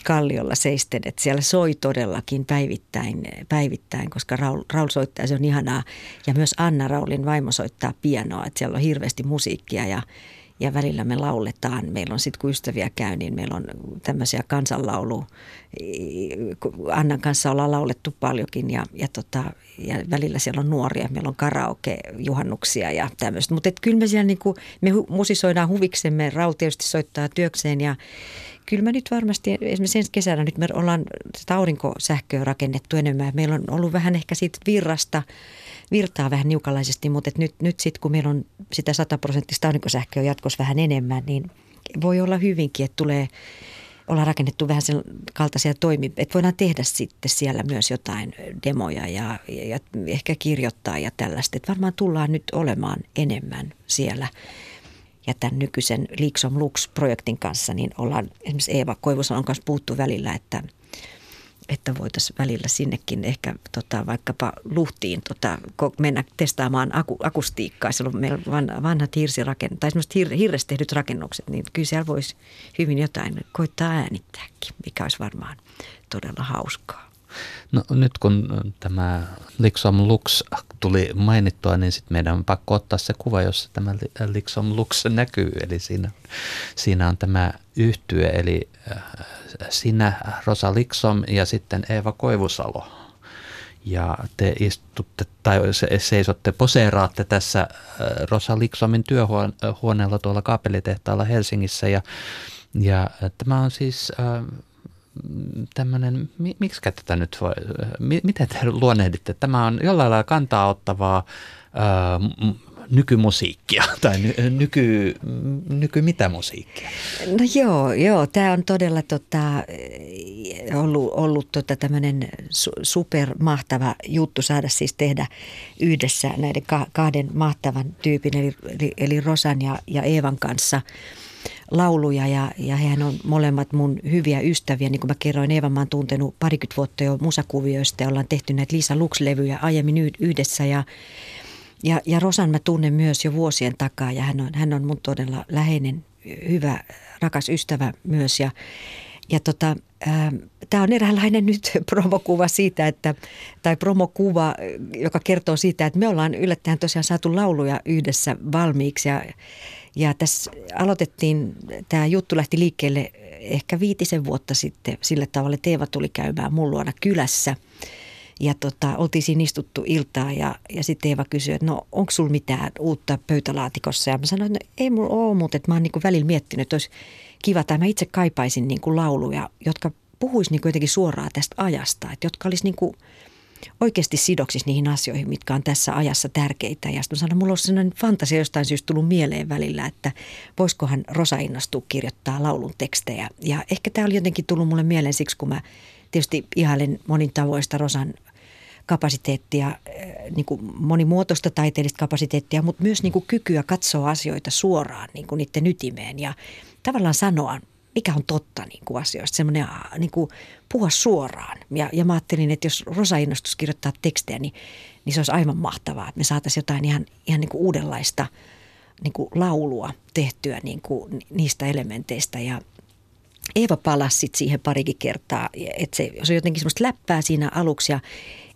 kalliolla seisten, että siellä soi todellakin päivittäin, päivittäin koska Raul, Raul soittaa, se on ihanaa. Ja myös Anna Raulin vaimo soittaa pianoa, että siellä on hirveästi musiikkia ja ja välillä me lauletaan. Meillä on sitten, kun ystäviä käy, niin meillä on tämmöisiä kansanlaulu. Annan kanssa ollaan laulettu paljonkin ja, ja, tota, ja välillä siellä on nuoria. Meillä on karaoke-juhannuksia ja tämmöistä. Mutta kyllä me siellä niinku, me musisoidaan huviksemme. Raul tietysti soittaa työkseen ja kyllä mä nyt varmasti, esimerkiksi ensi kesänä nyt me ollaan aurinkosähköä rakennettu enemmän. Meillä on ollut vähän ehkä siitä virrasta – virtaa vähän niukalaisesti, mutta et nyt, nyt sitten kun meillä on sitä 100 prosenttista aurinkosähköä jatkossa vähän enemmän, niin voi olla hyvinkin, että tulee olla rakennettu vähän sen kaltaisia toimia, että voidaan tehdä sitten siellä myös jotain demoja ja, ja ehkä kirjoittaa ja tällaista. Että varmaan tullaan nyt olemaan enemmän siellä. Ja tämän nykyisen Liiksom Lux-projektin kanssa niin ollaan esimerkiksi Eeva Koivusalon kanssa puhuttu välillä, että – että voitaisiin välillä sinnekin ehkä tota, vaikkapa luhtiin tota, mennä testaamaan aku, akustiikkaa. Siellä on meillä vanhat hirsirakennukset, tai esimerkiksi hir, hirrestä tehdyt rakennukset, niin kyllä siellä voisi hyvin jotain koittaa äänittääkin, mikä olisi varmaan todella hauskaa.
No nyt kun tämä Lixom Lux tuli mainittua, niin sitten meidän on pakko ottaa se kuva, jossa tämä Lixom Lux näkyy. Eli siinä, siinä on tämä yhtye, eli äh, sinä Rosa Lixom ja sitten Eeva Koivusalo. Ja te istutte tai seisotte, poseeraatte tässä äh, Rosa Lixomin työhuoneella tuolla kaapelitehtaalla Helsingissä. Ja, ja tämä on siis äh, tämmöinen, miksi tätä nyt voi, miten te luonnehditte? Tämä on jollain lailla kantaa ottavaa ää, nykymusiikkia [laughs] tai nyky, nyky mitä musiikkia?
No joo, joo tämä on todella tota, ollut, ollut tota tämmöinen supermahtava juttu saada siis tehdä yhdessä näiden kahden mahtavan tyypin eli, eli Rosan ja, ja Eevan kanssa – lauluja ja, ja hehän on molemmat mun hyviä ystäviä. Niin kuin mä kerroin, Eeva mä oon tuntenut parikymmentä vuotta jo musakuvioista ja ollaan tehty näitä Liisa Lux-levyjä aiemmin yhdessä ja ja, ja Rosan mä tunnen myös jo vuosien takaa ja hän on, hän on mun todella läheinen, hyvä, rakas ystävä myös. Ja, ja tota, Tämä on eräänlainen [laughs] nyt promokuva siitä, että, tai promokuva, joka kertoo siitä, että me ollaan yllättäen tosiaan saatu lauluja yhdessä valmiiksi. Ja, ja tässä aloitettiin, tämä juttu lähti liikkeelle ehkä viitisen vuotta sitten sillä tavalla, että Eeva tuli käymään mun luona kylässä. Ja tota, oltiin siinä istuttu iltaa ja, ja sitten Eeva kysyi, että no onko sulla mitään uutta pöytälaatikossa? Ja mä sanoin, että no, ei mulla ole, mutta että mä oon niin välillä miettinyt, että olisi kiva, tai mä itse kaipaisin niin kuin lauluja, jotka puhuisi niin jotenkin suoraan tästä ajasta, että jotka olisi niin kuin oikeasti sidoksissa niihin asioihin, mitkä on tässä ajassa tärkeitä. Ja sitten sanoin, mulla on sellainen fantasia jostain syystä tullut mieleen välillä, että voisikohan Rosa innostua kirjoittaa laulun tekstejä. Ja ehkä tämä oli jotenkin tullut mulle mieleen siksi, kun mä tietysti ihailen monin tavoista Rosan kapasiteettia, eh, niin kuin monimuotoista taiteellista kapasiteettia, mutta myös niin kuin kykyä katsoa asioita suoraan niin kuin niiden ytimeen ja tavallaan sanoa, mikä on totta niin kuin asioista, semmoinen niin kuin puhua suoraan. Ja, ja mä ajattelin, että jos Rosa innostus kirjoittaa tekstejä, niin, niin se olisi aivan mahtavaa, että me saataisiin jotain ihan, ihan niin kuin uudenlaista niin kuin laulua tehtyä niin kuin niistä elementeistä ja Eeva palasi sit siihen parikin kertaa, että se, se on jotenkin semmoista läppää siinä aluksi ja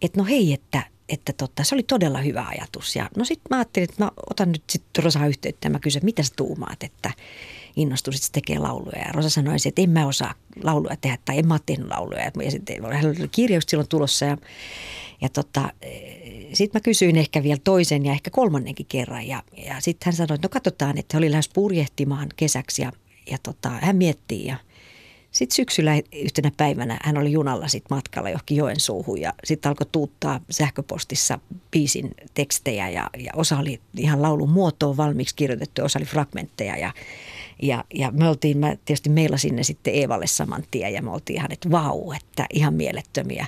että no hei, että, että totta, se oli todella hyvä ajatus. Ja no sitten mä ajattelin, että mä otan nyt sitten Rosa yhteyttä ja mä kysyn, mitä sä tuumaat, että innostuisit tekemään lauluja. Ja Rosa sanoi, että en mä osaa lauluja tehdä tai en mä ole tehnyt lauluja. Ja sitten hän oli kirjaus silloin tulossa ja, ja tota, sitten mä kysyin ehkä vielä toisen ja ehkä kolmannenkin kerran. Ja, ja sitten hän sanoi, että no katsotaan, että he oli lähes purjehtimaan kesäksi ja, ja tota, hän miettii ja sitten syksyllä yhtenä päivänä hän oli junalla sit matkalla johonkin Joensuuhun ja sitten alkoi tuuttaa sähköpostissa biisin tekstejä ja, ja osa oli ihan laulun muotoon valmiiksi kirjoitettu, osa oli fragmentteja ja, ja, ja me oltiin, mä tietysti meilasin ne sitten Eevalle saman tien ja me oltiin ihan, että vau, että ihan mielettömiä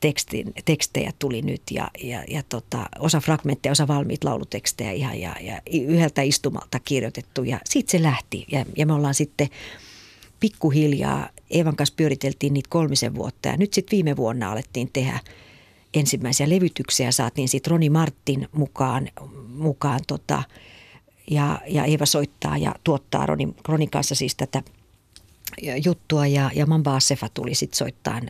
tekstin, tekstejä tuli nyt ja, ja, ja tota, osa fragmentteja, osa valmiit laulutekstejä ihan ja, ja yhdeltä istumalta kirjoitettu ja siitä se lähti ja, ja me ollaan sitten pikkuhiljaa Eevan kanssa pyöriteltiin niitä kolmisen vuotta ja nyt sitten viime vuonna alettiin tehdä ensimmäisiä levytyksiä. Saatiin sitten Roni Martin mukaan, mukaan tota, ja, ja Eeva soittaa ja tuottaa Roni, Ronin kanssa siis tätä juttua. Ja, ja Mamba Asefa tuli sitten soittaa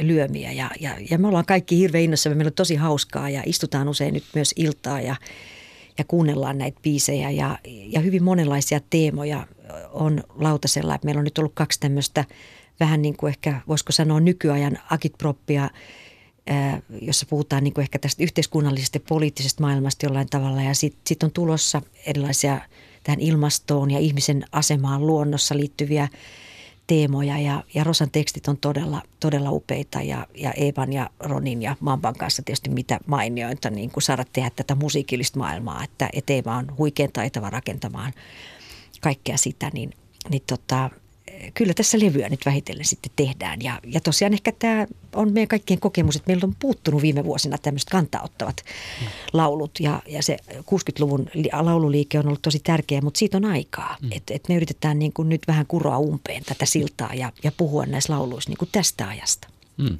lyömiä. Ja, ja, ja me ollaan kaikki hirveän innossa, meillä on tosi hauskaa ja istutaan usein nyt myös iltaa ja, ja kuunnellaan näitä biisejä. Ja, ja hyvin monenlaisia teemoja on lautasella. Että meillä on nyt ollut kaksi tämmöistä vähän niin kuin ehkä voisiko sanoa nykyajan agitproppia, jossa puhutaan niin kuin ehkä tästä yhteiskunnallisesta ja poliittisesta maailmasta jollain tavalla. Ja sitten sit on tulossa erilaisia tähän ilmastoon ja ihmisen asemaan luonnossa liittyviä teemoja. Ja, ja Rosan tekstit on todella, todella upeita. Ja, ja Eevan ja Ronin ja Mamban kanssa tietysti mitä mainiointa niin kuin saada tehdä tätä musiikillista maailmaa, että et Eeva on huikean taitava rakentamaan kaikkea sitä, niin, niin tota, kyllä tässä levyä nyt vähitellen sitten tehdään. Ja, ja tosiaan ehkä tämä on meidän kaikkien kokemus, että meillä on puuttunut viime vuosina tämmöiset kantaottavat mm. laulut. Ja, ja se 60-luvun laululiike on ollut tosi tärkeä, mutta siitä on aikaa. Mm. Että et me yritetään niin kuin nyt vähän kuroa umpeen tätä siltaa ja, ja puhua näissä lauluissa niin kuin tästä ajasta. Mm.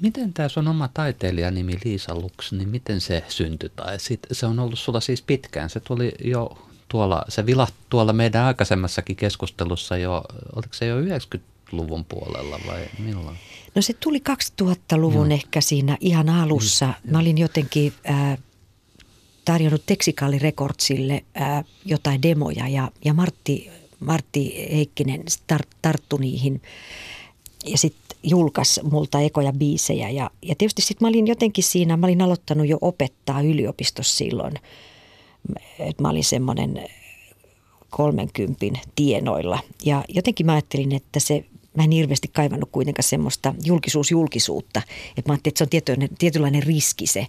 Miten tämä sun oma taiteilijanimi Liisa Lux, niin miten se syntyi? Tai sit, se on ollut sulla siis pitkään. Se tuli jo tuolla, se vilahti tuolla meidän aikaisemmassakin keskustelussa jo, oliko se jo 90-luvun puolella vai milloin?
No se tuli 2000-luvun no. ehkä siinä ihan alussa. Mm, Mä olin jotenkin äh, tarjonnut Texikaali Recordsille äh, jotain demoja ja, ja Martti, Martti Heikkinen tar, tarttui niihin ja sitten julkaisi multa ekoja biisejä. Ja, ja tietysti sitten mä olin jotenkin siinä, mä olin aloittanut jo opettaa yliopistossa silloin – että mä olin semmoinen 30 tienoilla. Ja jotenkin mä ajattelin, että se, mä en hirveästi kaivannut kuitenkaan semmoista julkisuusjulkisuutta. Että mä ajattelin, että se on tietynlainen, tietynlainen riski se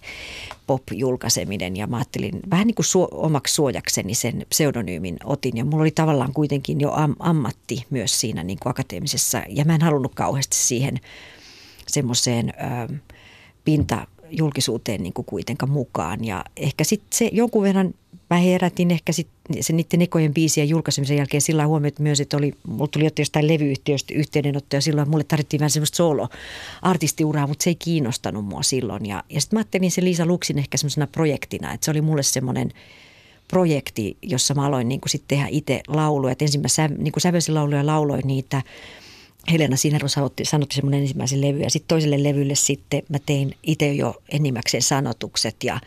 pop-julkaiseminen. Ja mä ajattelin vähän niin kuin suo, omaksi suojakseni sen pseudonyymin otin. Ja mulla oli tavallaan kuitenkin jo am, ammatti myös siinä niin kuin akateemisessa. Ja mä en halunnut kauheasti siihen semmoiseen pinta julkisuuteen niin kuin kuitenkaan mukaan. Ja ehkä sitten se jonkun verran mä herätin ehkä sit se niiden ekojen biisien julkaisemisen jälkeen sillä huomioon, että myös, että oli, mulla tuli jostain levyyhtiöstä yhteydenottoja silloin, mulle tarvittiin vähän semmoista solo-artistiuraa, mutta se ei kiinnostanut mua silloin. Ja, ja sitten mä ajattelin se Liisa Luksin ehkä semmoisena projektina, että se oli mulle semmoinen projekti, jossa mä aloin niin sitten tehdä itse lauluja. Että ensin mä sä, niin sävelsin lauluja ja lauloin niitä. Helena Sinero sanotti, sanotti semmoinen ensimmäisen levy ja sitten toiselle levylle sitten mä tein itse jo enimmäkseen sanotukset ja –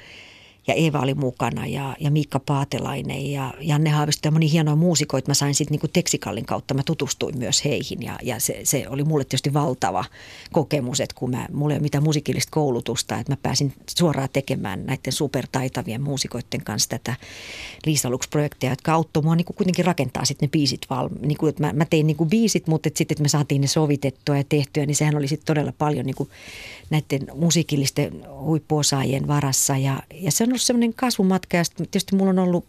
ja Eeva oli mukana ja, ja Miikka Paatelainen ja Janne Haavisto ja moni hienoja muusikoita. Mä sain sitten niinku Teksikallin kautta, mä tutustuin myös heihin ja, ja se, se, oli mulle tietysti valtava kokemus, että kun mä, mulla ei ole mitään musiikillista koulutusta, että mä pääsin suoraan tekemään näiden supertaitavien muusikoiden kanssa tätä Liisa Lux-projekteja, jotka auttoi mua niinku kuitenkin rakentaa sitten ne biisit valmi. Niinku, että mä, mä tein niinku biisit, mutta sitten että me saatiin ne sovitettua ja tehtyä, niin sehän oli sitten todella paljon niinku näiden musiikillisten huippuosaajien varassa ja, ja se on ollut semmoinen kasvumatka ja tietysti mulla on ollut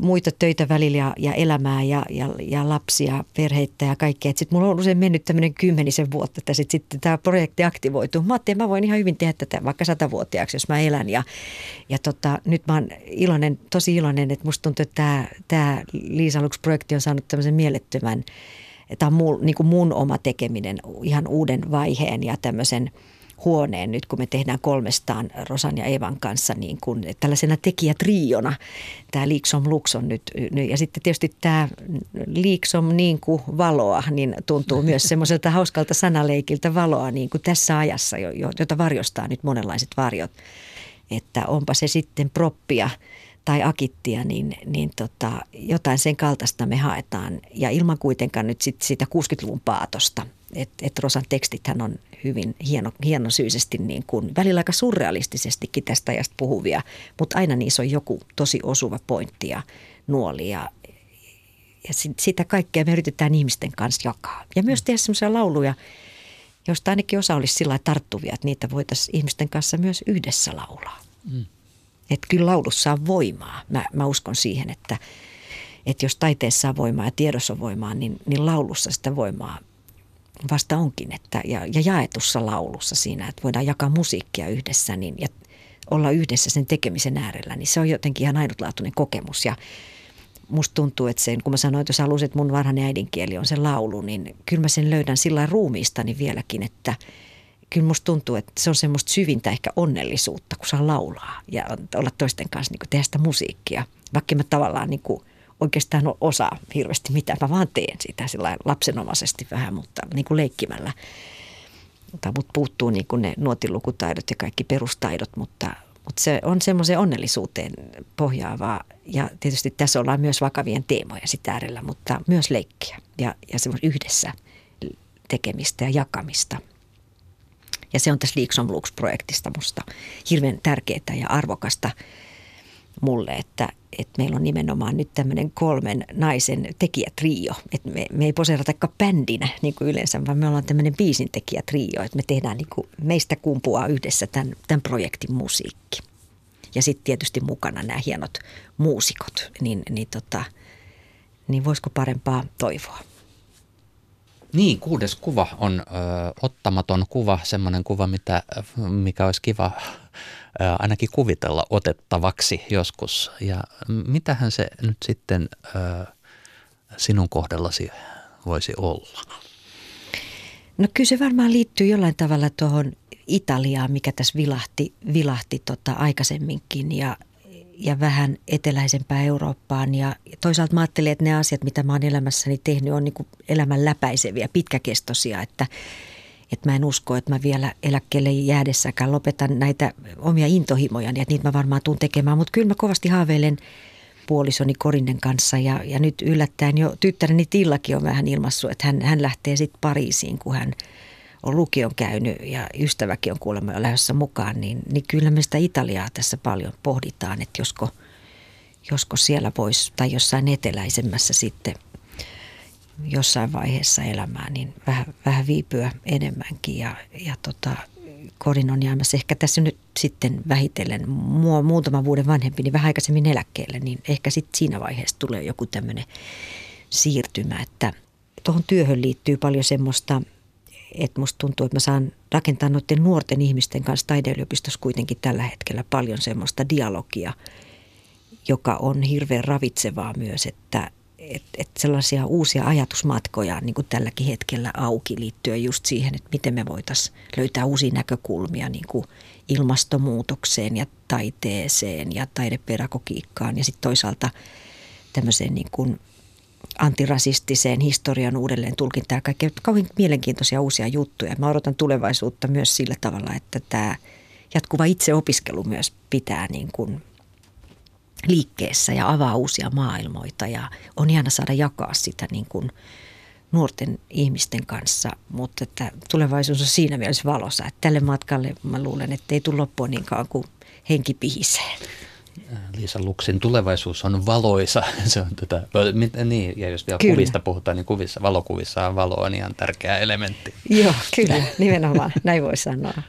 muita töitä välillä ja, ja elämää ja, ja, ja lapsia, perheitä ja kaikkea. Sitten mulla on usein mennyt tämmöinen kymmenisen vuotta, että sitten sit tämä projekti aktivoituu. Mä ajattelin, mä voin ihan hyvin tehdä tätä vaikka satavuotiaaksi, jos mä elän. Ja, ja tota, nyt mä oon iloinen, tosi iloinen, että musta tuntuu, että tämä, Liisa Lux-projekti on saanut tämmöisen mielettömän, tämä on mun, niin kuin mun oma tekeminen, ihan uuden vaiheen ja tämmöisen – huoneen nyt, kun me tehdään kolmestaan Rosan ja Evan kanssa niin kuin tällaisena tekijätriona. Tämä Liiksom Luxon nyt. Ja sitten tietysti tämä Liiksom niin kuin valoa, niin tuntuu myös semmoiselta [laughs] hauskalta sanaleikiltä valoa niin kuin tässä ajassa, jota varjostaa nyt monenlaiset varjot. Että onpa se sitten proppia tai akittia, niin, niin tota, jotain sen kaltaista me haetaan. Ja ilman kuitenkaan nyt sit sitä 60-luvun paatosta. Että et Rosan tekstithän on hyvin hieno, hienosyisesti, niin kuin, välillä aika surrealistisestikin tästä ajasta puhuvia, mutta aina niissä on joku tosi osuva pointti ja nuoli ja, ja sitä kaikkea me yritetään ihmisten kanssa jakaa. Ja myös tehdä sellaisia lauluja, joista ainakin osa olisi sillä tarttuvia, että niitä voitaisiin ihmisten kanssa myös yhdessä laulaa. Mm. Että kyllä laulussa on voimaa. Mä, mä uskon siihen, että, että jos taiteessa on voimaa ja tiedossa on voimaa, niin, niin laulussa sitä voimaa vasta onkin. Että, ja, ja jaetussa laulussa siinä, että voidaan jakaa musiikkia yhdessä niin, ja olla yhdessä sen tekemisen äärellä, niin se on jotenkin ihan ainutlaatuinen kokemus. Ja musta tuntuu, että sen, kun mä sanoin tuossa alussa, että mun varhainen äidinkieli on se laulu, niin kyllä mä sen löydän sillä ruumiistani vieläkin, että – kyllä musta tuntuu, että se on semmoista syvintä ehkä onnellisuutta, kun saa laulaa ja olla toisten kanssa niin tehdä sitä musiikkia. Vaikka mä tavallaan niin kuin oikeastaan osaa hirveästi mitä, mä vaan teen sitä lapsenomaisesti vähän, mutta niin kuin leikkimällä. Mutta mut puuttuu niin kuin ne nuotilukutaidot ja kaikki perustaidot, mutta, mutta se on semmoiseen onnellisuuteen pohjaavaa. Ja tietysti tässä ollaan myös vakavien teemoja sitä äärellä, mutta myös leikkiä ja, ja semmoista yhdessä tekemistä ja jakamista – ja se on tässä Leaks Lux-projektista musta hirveän tärkeää ja arvokasta mulle, että, että meillä on nimenomaan nyt tämmöinen kolmen naisen tekijätrio. Että me, me ei poseeratakaan bändinä niin kuin yleensä, vaan me ollaan tämmöinen biisin tekijätrio. Että me tehdään niin kuin, meistä kumpuaa yhdessä tämän, tämän projektin musiikki. Ja sitten tietysti mukana nämä hienot muusikot, niin, niin, tota, niin voisiko parempaa toivoa?
Niin, kuudes kuva on ö, ottamaton kuva, semmoinen kuva, mitä, mikä olisi kiva ö, ainakin kuvitella otettavaksi joskus. Ja mitähän se nyt sitten ö, sinun kohdallasi voisi olla?
No kyllä se varmaan liittyy jollain tavalla tuohon Italiaan, mikä tässä vilahti, vilahti tota aikaisemminkin ja, ja vähän eteläisempään Eurooppaan. Ja toisaalta mä ajattelin, että ne asiat, mitä mä oon elämässäni tehnyt, on niin kuin elämän läpäiseviä, pitkäkestoisia, että, että mä en usko, että mä vielä eläkkeelle jäädessäkään lopetan näitä omia intohimoja, niin että niitä mä varmaan tuun tekemään. Mutta kyllä mä kovasti haaveilen puolisoni Korinnen kanssa ja, ja nyt yllättäen jo tyttäreni Tillakin on vähän ilmassut, että hän, hän lähtee sitten Pariisiin, kun hän – on lukion käynyt ja ystäväkin on kuulemma jo lähdössä mukaan, niin, niin kyllä me sitä Italiaa tässä paljon pohditaan, että josko, josko siellä voisi tai jossain eteläisemmässä sitten jossain vaiheessa elämää, niin vähän, vähän viipyä enemmänkin ja, ja tota, Korin on jäämässä ehkä tässä nyt sitten vähitellen. Mua muutaman vuoden vanhempi, niin vähän aikaisemmin eläkkeelle, niin ehkä sitten siinä vaiheessa tulee joku tämmöinen siirtymä, että tuohon työhön liittyy paljon semmoista – että musta tuntuu, että mä saan rakentaa noiden nuorten ihmisten kanssa taideyliopistossa kuitenkin tällä hetkellä paljon semmoista dialogia, joka on hirveän ravitsevaa myös, että et, et sellaisia uusia ajatusmatkoja niin kuin tälläkin hetkellä auki liittyen just siihen, että miten me voitaisiin löytää uusia näkökulmia niin kuin ilmastonmuutokseen ja taiteeseen ja taidepedagogiikkaan ja sitten toisaalta tämmöiseen niin kuin antirasistiseen historian uudelleen tulkintaan kaikkea kauhean mielenkiintoisia uusia juttuja. Mä odotan tulevaisuutta myös sillä tavalla, että tämä jatkuva itseopiskelu myös pitää niin kuin liikkeessä ja avaa uusia maailmoita ja on ihana saada jakaa sitä niin kuin nuorten ihmisten kanssa, mutta että tulevaisuus on siinä mielessä valossa, että tälle matkalle mä luulen, että ei tule loppua niin kauan kuin henki pihisee.
Liisa Luksin tulevaisuus on valoisa. [laughs] Se on tätä, niin, ja jos vielä kyllä. kuvista puhutaan, niin kuvissa, valokuvissa on valo on ihan tärkeä elementti.
Joo, kyllä, [laughs] nimenomaan, näin voi sanoa.